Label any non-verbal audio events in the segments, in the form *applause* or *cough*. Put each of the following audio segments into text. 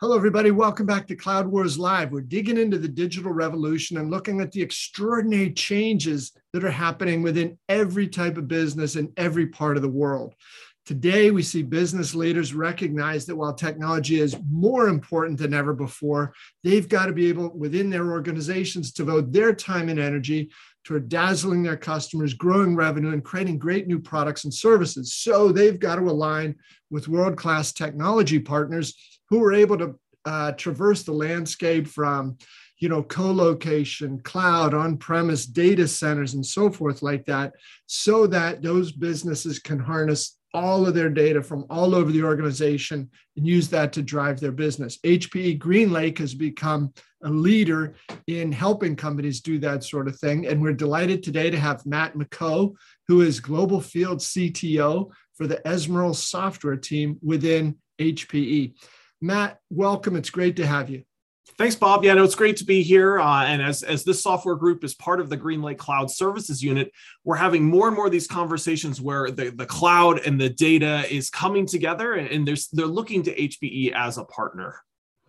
Hello, everybody. Welcome back to Cloud Wars Live. We're digging into the digital revolution and looking at the extraordinary changes that are happening within every type of business in every part of the world. Today, we see business leaders recognize that while technology is more important than ever before, they've got to be able, within their organizations, to devote their time and energy toward dazzling their customers, growing revenue, and creating great new products and services. So they've got to align with world class technology partners who are able to uh, traverse the landscape from you know co-location cloud on-premise data centers and so forth like that so that those businesses can harness all of their data from all over the organization and use that to drive their business. HPE GreenLake has become a leader in helping companies do that sort of thing. And we're delighted today to have Matt Maccaux, who is Global Field CTO for the Ezmeral software team within HPE. Matt, welcome. It's great to have you. Thanks, Bob. Yeah, no, it's great to be here. Uh, and as, as this software group is part of the GreenLake Cloud Services Unit, we're having more and more of these conversations where the, the cloud and the data is coming together and, and there's, they're looking to HPE as a partner.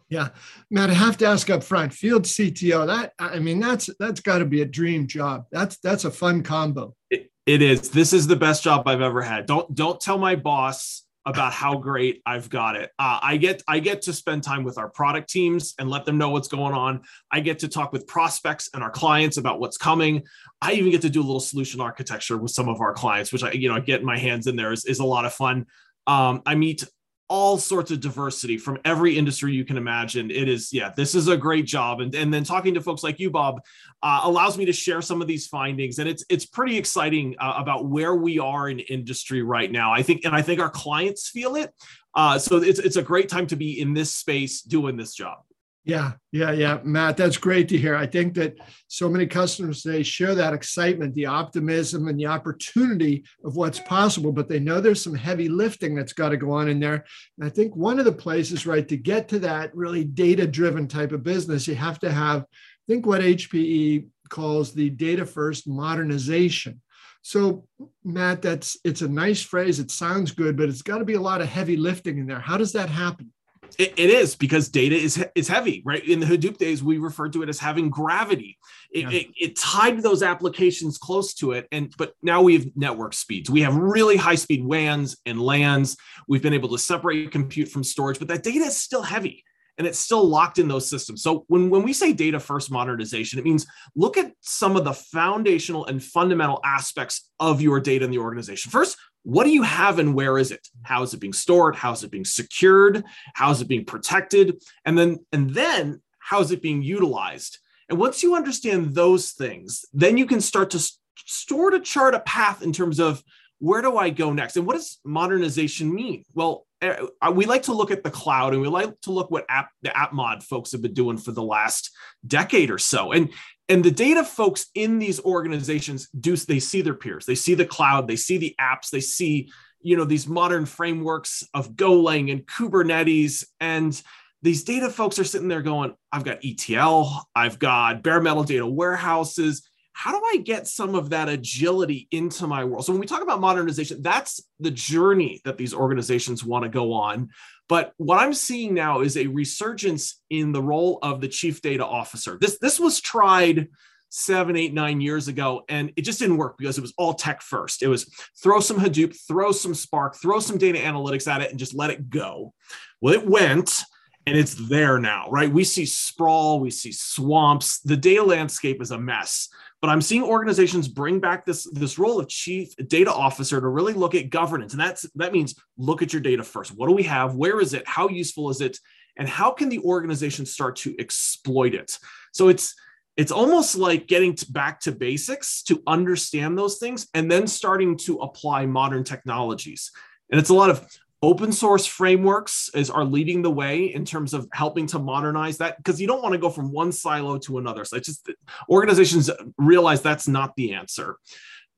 Yeah, Matt, I have to ask up front, field CTO. That I mean, that's that's got to be a dream job. That's that's a fun combo. It, it is. This is the best job I've ever had. Don't don't tell my boss about how great I've got it. Uh, I get I get to spend time with our product teams and let them know what's going on. I get to talk with prospects and our clients about what's coming. I even get to do a little solution architecture with some of our clients, which I you know get my hands in there is, is a lot of fun. Um, I meet all sorts of diversity from every industry you can imagine. It is, yeah, this is a great job. And, and then talking to folks like you, Bob, uh, allows me to share some of these findings. And it's it's pretty exciting uh, about where we are in industry right now. I think, and I think our clients feel it. Uh, so it's it's a great time to be in this space doing this job. Yeah, yeah, yeah, Matt, that's great to hear. I think that so many customers they share that excitement, the optimism, and the opportunity of what's possible, but they know there's some heavy lifting that's got to go on in there. And I think one of the places, right, to get to that really data-driven type of business, you have to have, I think, what HPE calls the data first modernization. So, Matt, that's it's a nice phrase. It sounds good, but it's got to be a lot of heavy lifting in there. How does that happen? It, it is because data is is heavy, right? In the Hadoop days, we referred to it as having gravity. It, yeah. it, it, tied those applications close to it, and but now we have network speeds. We have really high speed WANs and LANs. We've been able to separate compute from storage, but that data is still heavy and it's still locked in those systems. So when, when we say data first modernization, it means look at some of the foundational and fundamental aspects of your data in the organization. First, what do you have and where is it? How is it being stored? How is it being secured? How is it being protected? And then and then how is it being utilized? And once you understand those things then you can start to sort of chart a path in terms of where do i go next? And what does modernization mean? Well eh, we like to look at the cloud and we like to look what app the app mod folks have been doing for the last decade or so. And and the data folks in these organizations do they see their peers they see the cloud they see the apps they see you know these modern frameworks of golang and kubernetes. And these data folks are sitting there going i've got etl i've got bare metal data warehouses how do i get some of that agility into my world so when we talk about modernization that's the journey that these organizations want to go on but what I'm seeing now is a resurgence in the role of the chief data officer. This this was tried seven, eight, nine years ago, and it just didn't work because it was all tech first. It was throw some Hadoop, throw some Spark, throw some data analytics at it, and just let it go. Well, it went, and it's there now, right? We see sprawl, we see swamps. The data landscape is a mess. But I'm seeing organizations bring back this, this role of chief data officer to really look at governance. And that's that means look at your data first. What do we have? Where is it? How useful is it? And how can the organization start to exploit it? So it's it's almost like getting to back to basics to understand those things and then starting to apply modern technologies. And it's a lot of open source frameworks is are leading the way in terms of helping to modernize that because you don't want to go from one silo to another. So it's just organizations realize that's not the answer.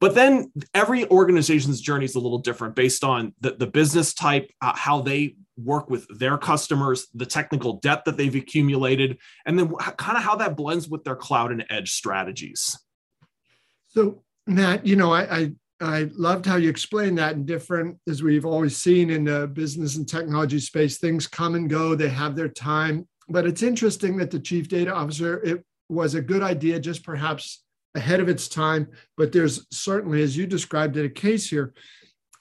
But then every organization's journey is a little different based on the, the business type uh, how they work with their customers the technical debt that they've accumulated and then kind of how that blends with their cloud and edge strategies. So matt you know I, I I loved how you explained that in different, as we've always seen in the business and technology space, things come and go, they have their time. But it's interesting that the chief data officer, it was a good idea, just perhaps ahead of its time. But there's certainly, as you described it, a case here.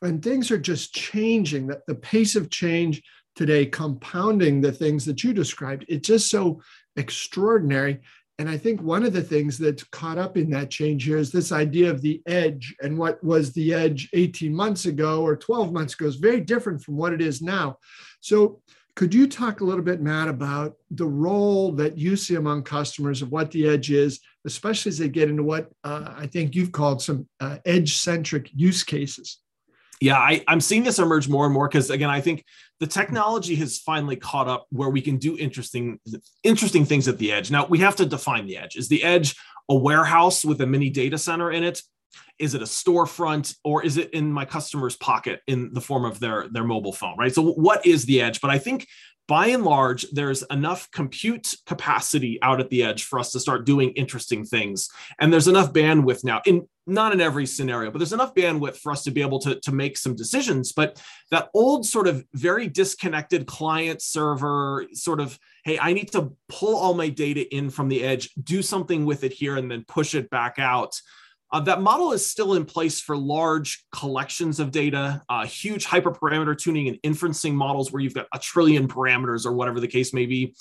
And things are just changing, that the pace of change today, compounding the things that you described, it's just so extraordinary. And I think one of the things that's caught up in that change here is this idea of the edge and what was the edge 18 months ago or 12 months ago is very different from what it is now. So, could you talk a little bit, Matt, about the role that you see among customers of what the edge is, especially as they get into what uh, I think you've called some uh, edge centric use cases? Yeah, I, I'm seeing this emerge more and more because, again, I think the technology has finally caught up where we can do interesting interesting things at the edge. Now we have to define the edge. Is the edge a warehouse with a mini data center in it is it a storefront or is it in my customer's pocket in the form of their their mobile phone right so what is the edge but i think by and large, there's enough compute capacity out at the edge for us to start doing interesting things. And there's enough bandwidth now, in not in every scenario, but there's enough bandwidth for us to be able to, to make some decisions. But that old sort of very disconnected client server sort of, hey, I need to pull all my data in from the edge, do something with it here, and then push it back out. Uh, that model is still in place for large collections of data, uh, huge hyperparameter tuning and inferencing models where you've got a trillion parameters or whatever the case may be.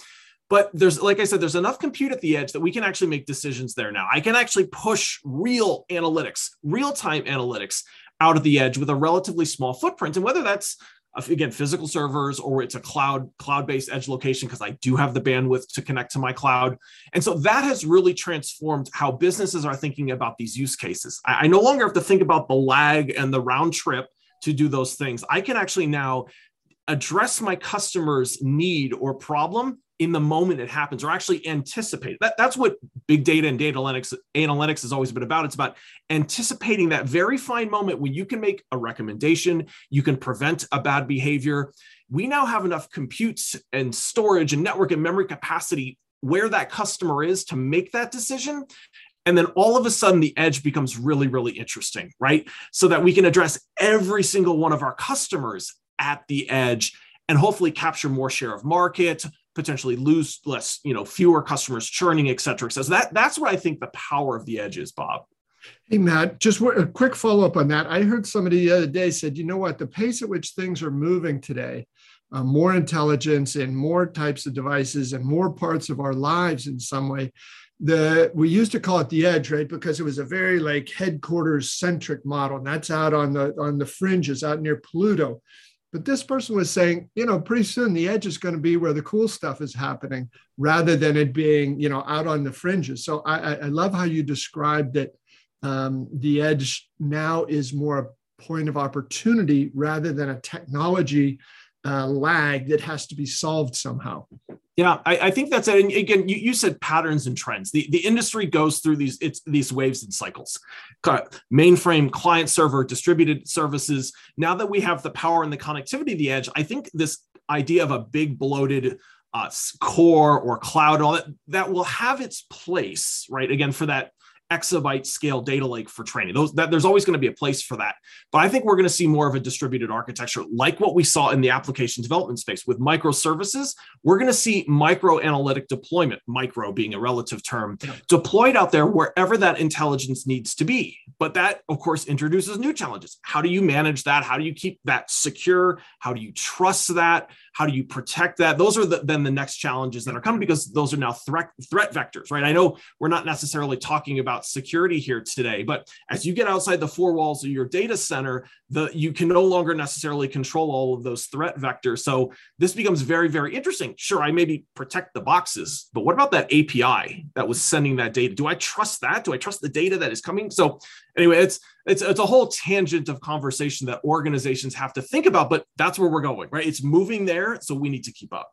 But there's, like I said, there's enough compute at the edge that we can actually make decisions there now. I can actually push real analytics, real time analytics out of the edge with a relatively small footprint. And whether that's again physical servers or it's a cloud cloud based edge location because i do have the bandwidth to connect to my cloud. And so that has really transformed how businesses are thinking about these use cases. I, I no longer have to think about the lag and the round trip to do those things. I can actually now address my customer's need or problem in the moment it happens or actually anticipate that that's what big data and data analytics analytics has always been about. It's about anticipating that very fine moment when you can make a recommendation you can prevent a bad behavior. We now have enough compute and storage and network and memory capacity where that customer is to make that decision. And then all of a sudden, the edge becomes really, really interesting, right? So that we can address every single one of our customers at the edge and hopefully capture more share of market, potentially lose less, you know, fewer customers churning, et cetera, et cetera. So that, that's what I think the power of the edge is, Bob. Hey, Matt, just a quick follow up on that. I heard somebody the other day said, you know what, the pace at which things are moving today, uh, more intelligence and more types of devices and more parts of our lives in some way. The we used to call it the edge, right? Because it was a very like headquarters centric model, and that's out on the on the fringes, out near Pluto. But this person was saying, you know, pretty soon the edge is going to be where the cool stuff is happening rather than it being, you know, out on the fringes. So I, I love how you described that um, the edge now is more a point of opportunity rather than a technology uh, lag that has to be solved somehow. Yeah, I, I, think that's it. And again, you, you said patterns and trends. The, the industry goes through these it's these waves and cycles. Mainframe, client server, distributed services. Now that we have the power and the connectivity of the edge, I think this idea of a big bloated uh, core or cloud, all that that will have its place, right? Again, for that exabyte scale data lake for training. Those that there's always going to be a place for that. But I think we're going to see more of a distributed architecture like what we saw in the application development space with microservices. We're going to see micro analytic deployment, micro being a relative term, yeah. deployed out there wherever that intelligence needs to be. But that of course introduces new challenges. How do you manage that? How do you keep that secure? How do you trust that? How do you protect that? Those are the, then the next challenges that are coming because those are now threat threat vectors, right? I know we're not necessarily talking about security here today, but as you get outside the four walls of your data center, the you can no longer necessarily control all of those threat vectors. So this becomes very very interesting. Sure, I maybe protect the boxes, but what about that API that was sending that data? Do I trust that? Do I trust the data that is coming? So anyway, it's it's it's a whole tangent of conversation that organizations have to think about, but that's where we're going, right? It's moving there, so we need to keep up.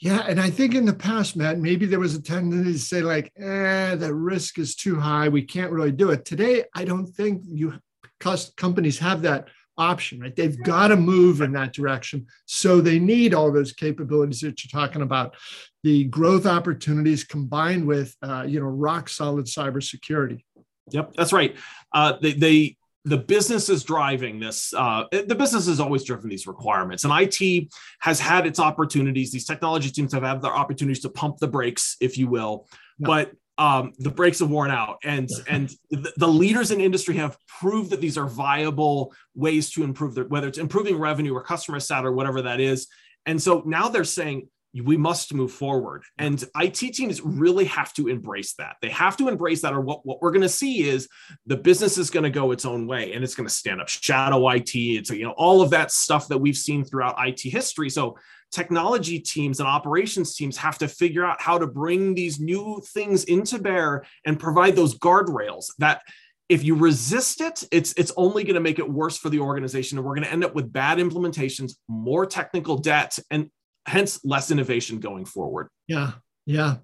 Yeah, and I think in the past, Matt, maybe there was a tendency to say like, "eh, the risk is too high. We can't really do it." Today, I don't think you because companies have that option, right? They've got to move in that direction. So they need all those capabilities that you're talking about, the growth opportunities combined with, uh, you know, rock solid cybersecurity. Yep, that's right. Uh, they, they the business is driving this. Uh, the business has always driven these requirements, and IT has had its opportunities. These technology teams have had their opportunities to pump the brakes, if you will, yeah. but um, the brakes have worn out, and and the, the, leaders in industry have proved that these are viable ways to improve their whether it's improving revenue or customer sat or whatever that is. And so now they're saying we must move forward. And IT teams really have to embrace that. They have to embrace that, or what, what we're going to see is the business is going to go its own way and it's going to stand up shadow IT. It's you know all of that stuff that we've seen throughout IT history. So technology teams and operations teams have to figure out how to bring these new things into bear and provide those guardrails that if you resist it it's it's only going to make it worse for the organization and we're going to end up with bad implementations more technical debt and hence less innovation going forward. Yeah, yeah.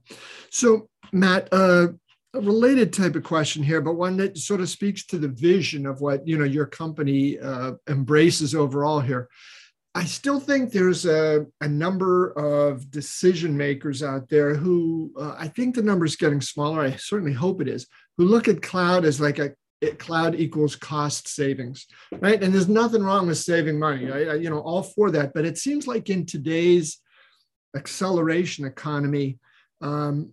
So, Matt, uh, a related type of question here, but one that sort of speaks to the vision of what you know your company uh, embraces overall here. I still think there's a, a number of decision makers out there who uh, I think the number is getting smaller. I certainly hope it is. Who look at cloud as like a it, cloud equals cost savings, right? And there's nothing wrong with saving money. I, I, you know, all for that. But it seems like in today's acceleration economy, um,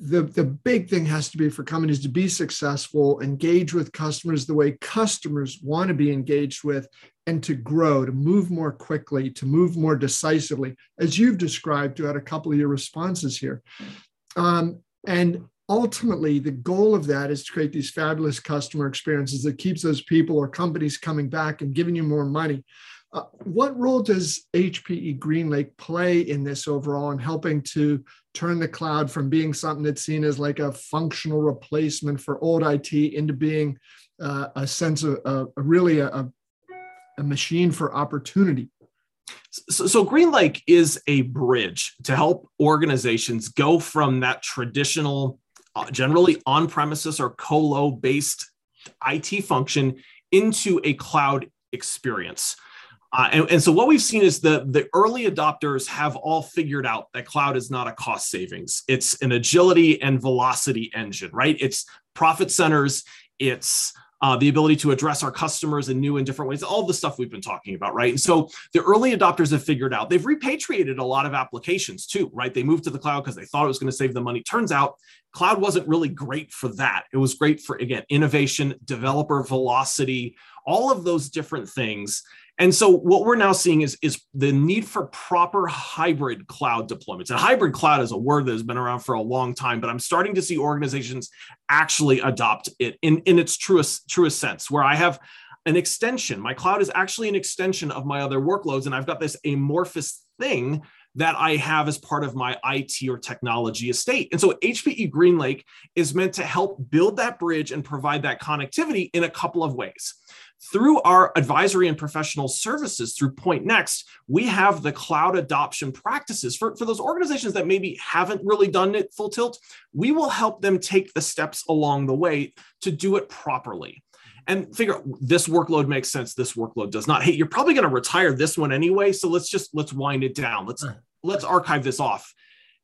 the, the big thing has to be for companies to be successful, engage with customers the way customers want to be engaged with, and to grow, to move more quickly, to move more decisively, as you've described throughout a couple of your responses here. Um, and ultimately the goal of that is to create these fabulous customer experiences that keeps those people or companies coming back and giving you more money. Uh, what role does hpe greenlake play in this overall in helping to turn the cloud from being something that's seen as like a functional replacement for old it into being uh, a sense of uh, really a, a machine for opportunity? So, so GreenLake is a bridge to help organizations go from that traditional generally on premises or colo based IT function into a cloud experience. Uh, and, and, so what we've seen is the, the early adopters have all figured out that cloud is not a cost savings. It's an agility and velocity engine, right? It's profit centers, it's uh, the ability to address our customers in new and different ways, all the stuff we've been talking about, right? And so the early adopters have figured out they've repatriated a lot of applications too, right? They moved to the cloud because they thought it was going to save them money. Turns out cloud wasn't really great for that. It was great for, again, innovation, developer velocity, all of those different things. And so what we're now seeing is, is the need for proper hybrid cloud deployments. And hybrid cloud is a word that has been around for a long time, but I'm starting to see organizations actually adopt it in, in its truest, truest sense, where I have an extension. My cloud is actually an extension of my other workloads. And I've got this amorphous thing that I have as part of my IT or technology estate. And so HPE GreenLake is meant to help build that bridge and provide that connectivity in a couple of ways. Through our advisory and professional services through Pointnext, we have the cloud adoption practices. For, for those organizations that maybe haven't really done it full tilt. We will help them take the steps along the way to do it properly. And figure out this workload makes sense this workload does not. Hey you're probably going to retire this one anyway so let's just let's wind it down. Let's let's archive this off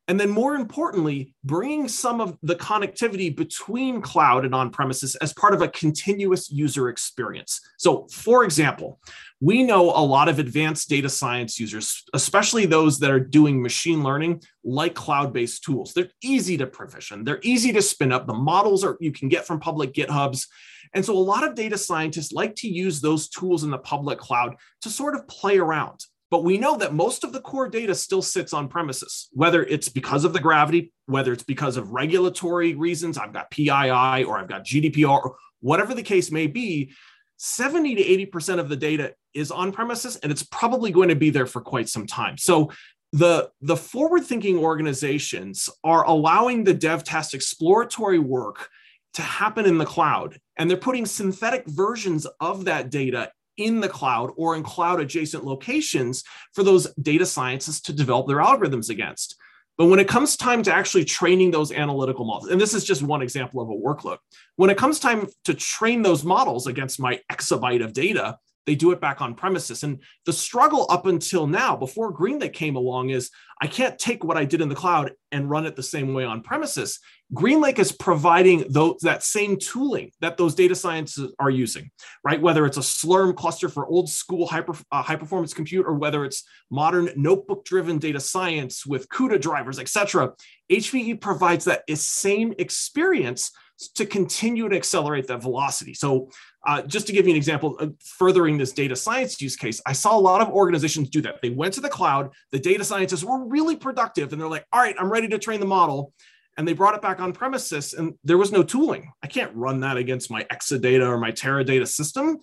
and then, more importantly, bringing some of the connectivity between cloud and on premises as part of a continuous user experience. So, for example, we know a lot of advanced data science users, especially those that are doing machine learning, like cloud based tools. They're easy to provision, they're easy to spin up. The models are you can get from public GitHubs. And so, a lot of data scientists like to use those tools in the public cloud to sort of play around but we know that most of the core data still sits on premises, whether it's because of the gravity, whether it's because of regulatory reasons, I've got PII or I've got GDPR, or whatever the case may be, 70 to 80% of the data is on premises and it's probably going to be there for quite some time. So the, the forward thinking organizations are allowing the dev test exploratory work to happen in the cloud. And they're putting synthetic versions of that data in the cloud or in cloud adjacent locations for those data scientists to develop their algorithms against. But when it comes time to actually training those analytical models, and this is just one example of a workload, when it comes time to train those models against my exabyte of data, they do it back on premises. And the struggle up until now, before GreenLake came along, is I can't take what I did in the cloud and run it the same way on premises. GreenLake is providing those, that same tooling that those data scientists are using, right? Whether it's a Slurm cluster for old school hyper, uh, high performance compute, or whether it's modern notebook driven data science with CUDA drivers, et cetera, HPE provides that same experience to continue to accelerate that velocity. So uh, just to give you an example, of furthering this data science use case, I saw a lot of organizations do that. They went to the cloud, the data scientists were really productive, and they're like, all right, I'm ready to train the model. And they brought it back on premises, and there was no tooling. I can't run that against my Exadata or my Teradata system.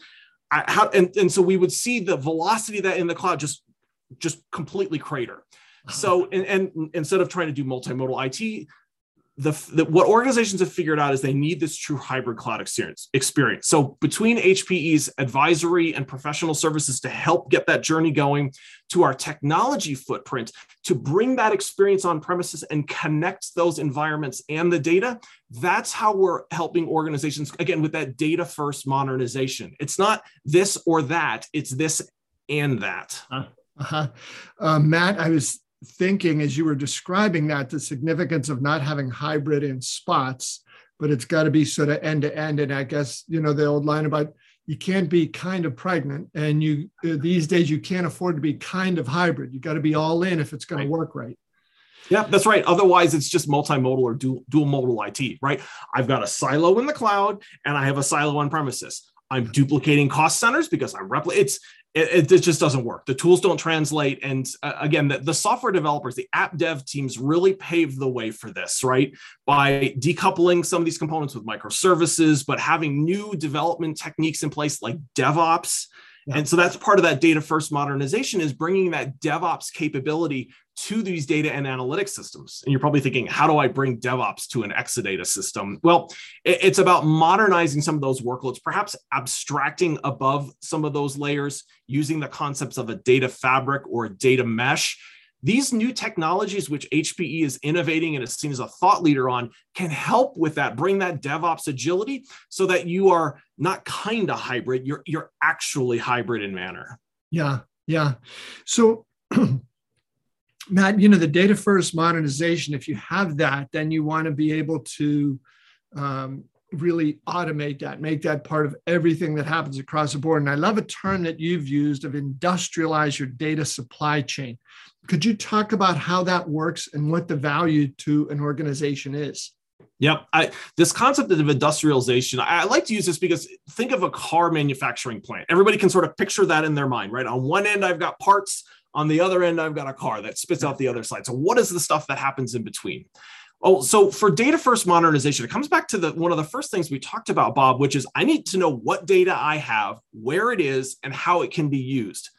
I, how, and, and so we would see the velocity that in the cloud just, just completely crater. So, and, and instead of trying to do multimodal IT, the, the, what organizations have figured out is they need this true hybrid cloud experience experience. So between hpe's advisory and professional services to help get that journey going to our technology footprint to bring that experience on premises and connect those environments and the data that's how we're helping organizations again with that data first modernization. It's not this or that it's this and that. Uh-huh. Uh, matt i was thinking as you were describing that the significance of not having hybrid in spots but it's got to be sort of end to end and i guess you know the old line about you can't be kind of pregnant and you uh, these days you can't afford to be kind of hybrid you got to be all in if it's going right. to work right yeah, that's right. Otherwise, it's just multimodal or dual, dual modal IT, right? I've got a silo in the cloud and I have a silo on premises. I'm duplicating cost centers because I'm replicating. It's it, it, just doesn't work. The tools don't translate. And uh, again, the, the, software developers, the app dev teams really paved the way for this, right? By decoupling some of these components with microservices, but having new development techniques in place like DevOps. And so that's part of that data first modernization is bringing that DevOps capability to these data and analytics systems. And you're probably thinking, how do I bring DevOps to an Exadata system? Well, it's about modernizing some of those workloads, perhaps abstracting above some of those layers, using the concepts of a data fabric or a data mesh. These new technologies, which HPE is innovating and is seen as a thought leader on, can help with that, bring that DevOps agility so that you are not kind of hybrid, you're, you're actually hybrid in manner. Yeah, yeah. So *clears throat* Matt, you know, the data first modernization, if you have that, then you want to be able to um, really automate that, make that part of everything that happens across the board. And I love a term that you've used of industrialize your data supply chain. Could you talk about how that works and what the value to an organization is? Yep. I, this concept of industrialization, I, I, like to use this because think of a car manufacturing plant. Everybody can sort of picture that in their mind, right? On one end, I've got parts. On the other end, I've got a car that spits out the other side. So, what is the stuff that happens in between? Oh, so for data first modernization, it comes back to the one of the first things we talked about, Bob, which is I need to know what data I have, where it is, and how it can be used.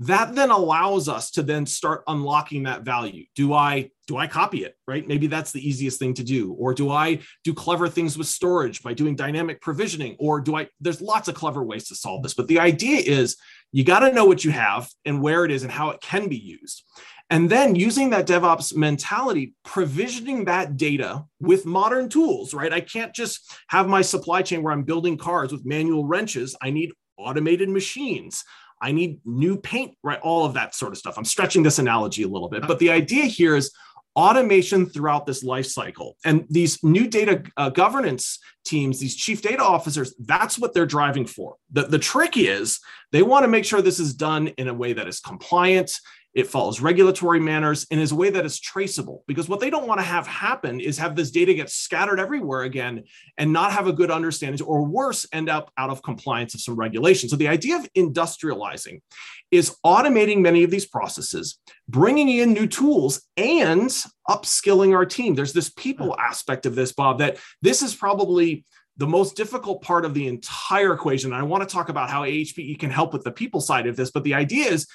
That then allows us to then start unlocking that value. Do I do I copy it, right? Maybe that's the easiest thing to do. Or do I do clever things with storage by doing dynamic provisioning? Or do I, there's lots of clever ways to solve this. But the idea is you got to know what you have and where it is and how it can be used. And then using that DevOps mentality, provisioning that data with modern tools, right? I can't just have my supply chain where I'm building cars with manual wrenches. I need automated machines. I need new paint, right? All of that sort of stuff. I'm stretching this analogy a little bit, but the idea here is automation throughout this life cycle. And these new data uh, governance teams, these chief data officers, that's what they're driving for. The, the trick is they want to make sure this is done in a way that is compliant it follows regulatory manners and is a way that is traceable because what they don't want to have happen is have this data get scattered everywhere again and not have a good understanding or worse end up out of compliance of some regulation. So the idea of industrializing is automating many of these processes bringing in new tools and upskilling our team. There's this people hmm. aspect of this bob that this is probably the most difficult part of the entire equation. I want to talk about how HPE can help with the people side of this, but the idea is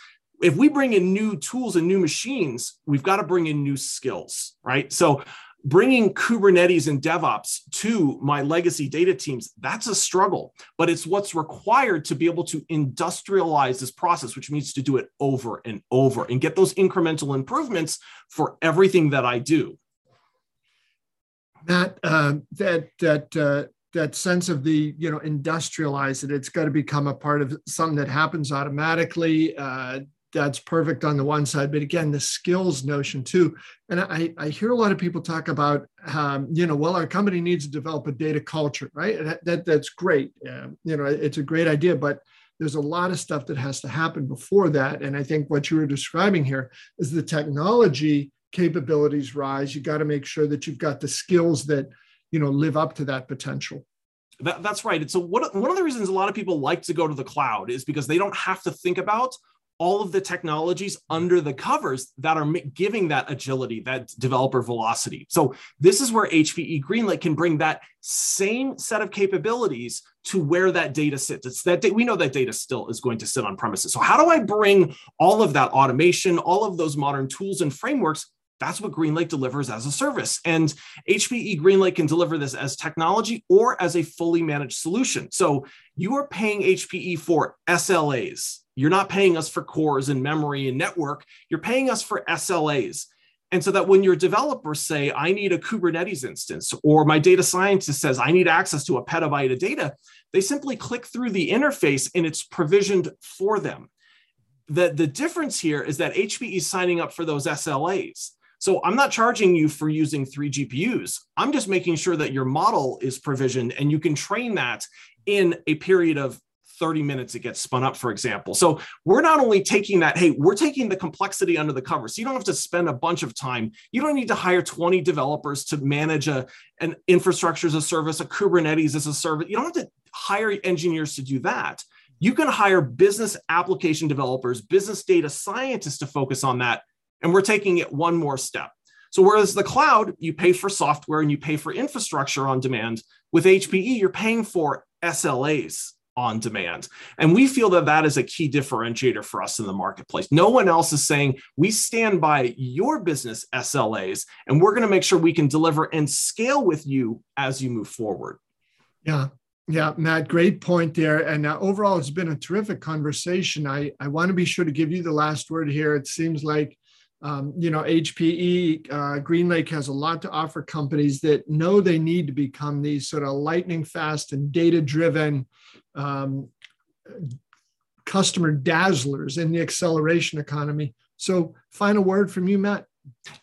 if we bring in new tools and new machines, we've got to bring in new skills, right? So bringing Kubernetes and DevOps to my legacy data teams, that's a struggle, but it's what's required to be able to industrialize this process, which means to do it over and over and get those incremental improvements for everything that I do. Matt, uh, that that uh, that sense of the you know industrialize it it's got to become a part of something that happens automatically uh, that's perfect on the one side but again the skills notion too. And i, I hear a lot of people talk about um, you know well our company needs to develop a data culture right? That, that that's great. Uh, you know it's a great idea but there's a lot of stuff that has to happen before that. And i think what you were describing here is the technology capabilities rise. You got to make sure that you've got the skills that you know live up to that potential. That, that's right. And so one, one of the reasons a lot of people like to go to the cloud is because they don't have to think about all of the technologies under the covers that are giving that agility, that developer velocity. So this is where HPE GreenLake can bring that same set of capabilities to where that data sits. It's that we know that data still is going to sit on premises. So how do I bring all of that automation, all of those modern tools and frameworks that's what GreenLake delivers as a service. And HPE GreenLake can deliver this as technology or as a fully managed solution. So you are paying HPE for SLAs. You're not paying us for cores and memory and network. You're paying us for SLAs. And so that when your developers say, I need a Kubernetes instance, or my data scientist says, I need access to a petabyte of data, they simply click through the interface and it's provisioned for them. The, the difference here is that HPE is signing up for those SLAs. So I'm not charging you for using three GPUs. I'm just making sure that your model is provisioned and you can train that in a period of 30 minutes it gets spun up, for example. So we're not only taking that, hey, we're taking the complexity under the cover. So you don't have to spend a bunch of time. You don't need to hire 20 developers to manage a, an infrastructure as a service, a Kubernetes as a service. You don't have to hire engineers to do that. You can hire business application developers, business data scientists to focus on that and we're taking it one more step. So, whereas the cloud, you pay for software and you pay for infrastructure on demand, with HPE, you're paying for SLAs on demand. And we feel that that is a key differentiator for us in the marketplace. No one else is saying we stand by your business SLAs and we're going to make sure we can deliver and scale with you as you move forward. Yeah. Yeah, Matt, great point there. And uh, overall, it's been a terrific conversation. I, I want to be sure to give you the last word here. It seems like um, you know, HPE, uh, GreenLake has a lot to offer companies that know they need to become these sort of lightning fast and data driven um, customer dazzlers in the acceleration economy. So, final word from you, Matt.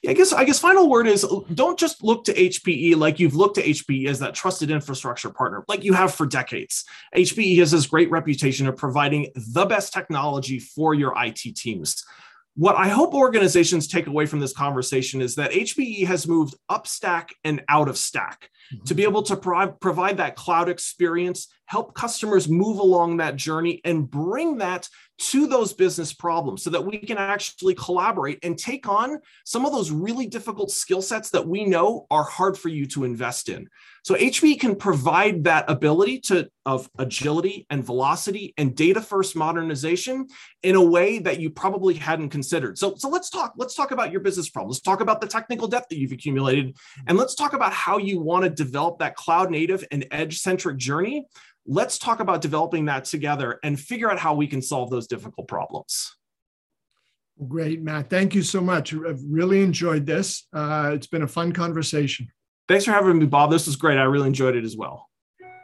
Yeah, I guess I guess final word is don't just look to HPE like you've looked to HPE as that trusted infrastructure partner like you have for decades. HPE has this great reputation of providing the best technology for your IT teams what I hope organizations take away from this conversation is that HPE has moved up stack and out of stack mm-hmm. to be able to pro- provide that cloud experience, help customers move along that journey, and bring that to those business problems so that we can actually collaborate and take on some of those really difficult skill sets that we know are hard for you to invest in. So HPE can provide that ability to of agility and velocity and data first modernization in a way that you probably hadn't considered. So, so let's talk let's talk about your business problems. Let's talk about the technical debt that you've accumulated and let's talk about how you want to develop that cloud native and edge centric journey let's talk about developing that together and figure out how we can solve those difficult problems. Great, Matt. Thank you so much. I've really enjoyed this. Uh, it's been a fun conversation. Thanks for having me, Bob. This was great. I really enjoyed it as well.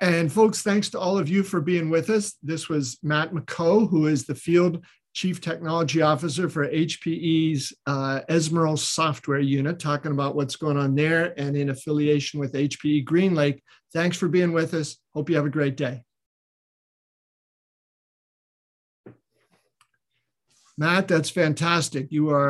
And folks, thanks to all of you for being with us. This was Matt Maccaux, who is the field Chief Technology Officer for HPE's uh, Ezmeral software unit, talking about what's going on there and in affiliation with HPE GreenLake. Thanks for being with us. Hope you have a great day. Matt, that's fantastic. You are